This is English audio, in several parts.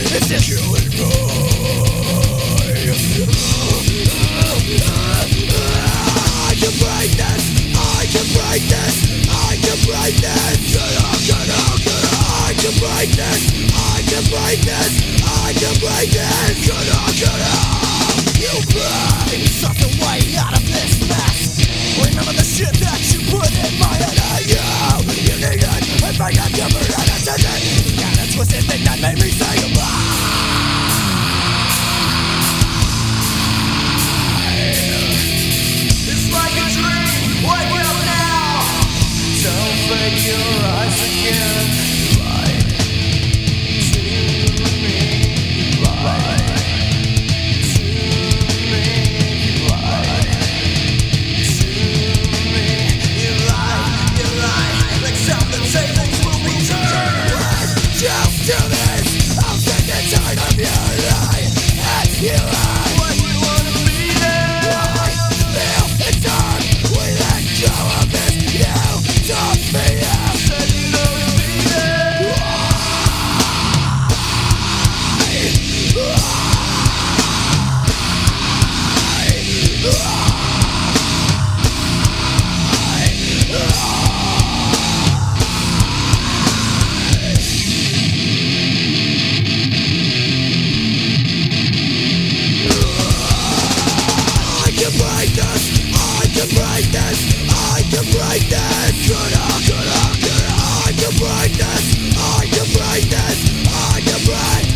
It's just killing I can break this, I can break this, I can break this. I can break this, I can break this.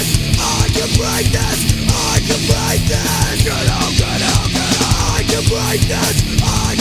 I can break this. I can break this. I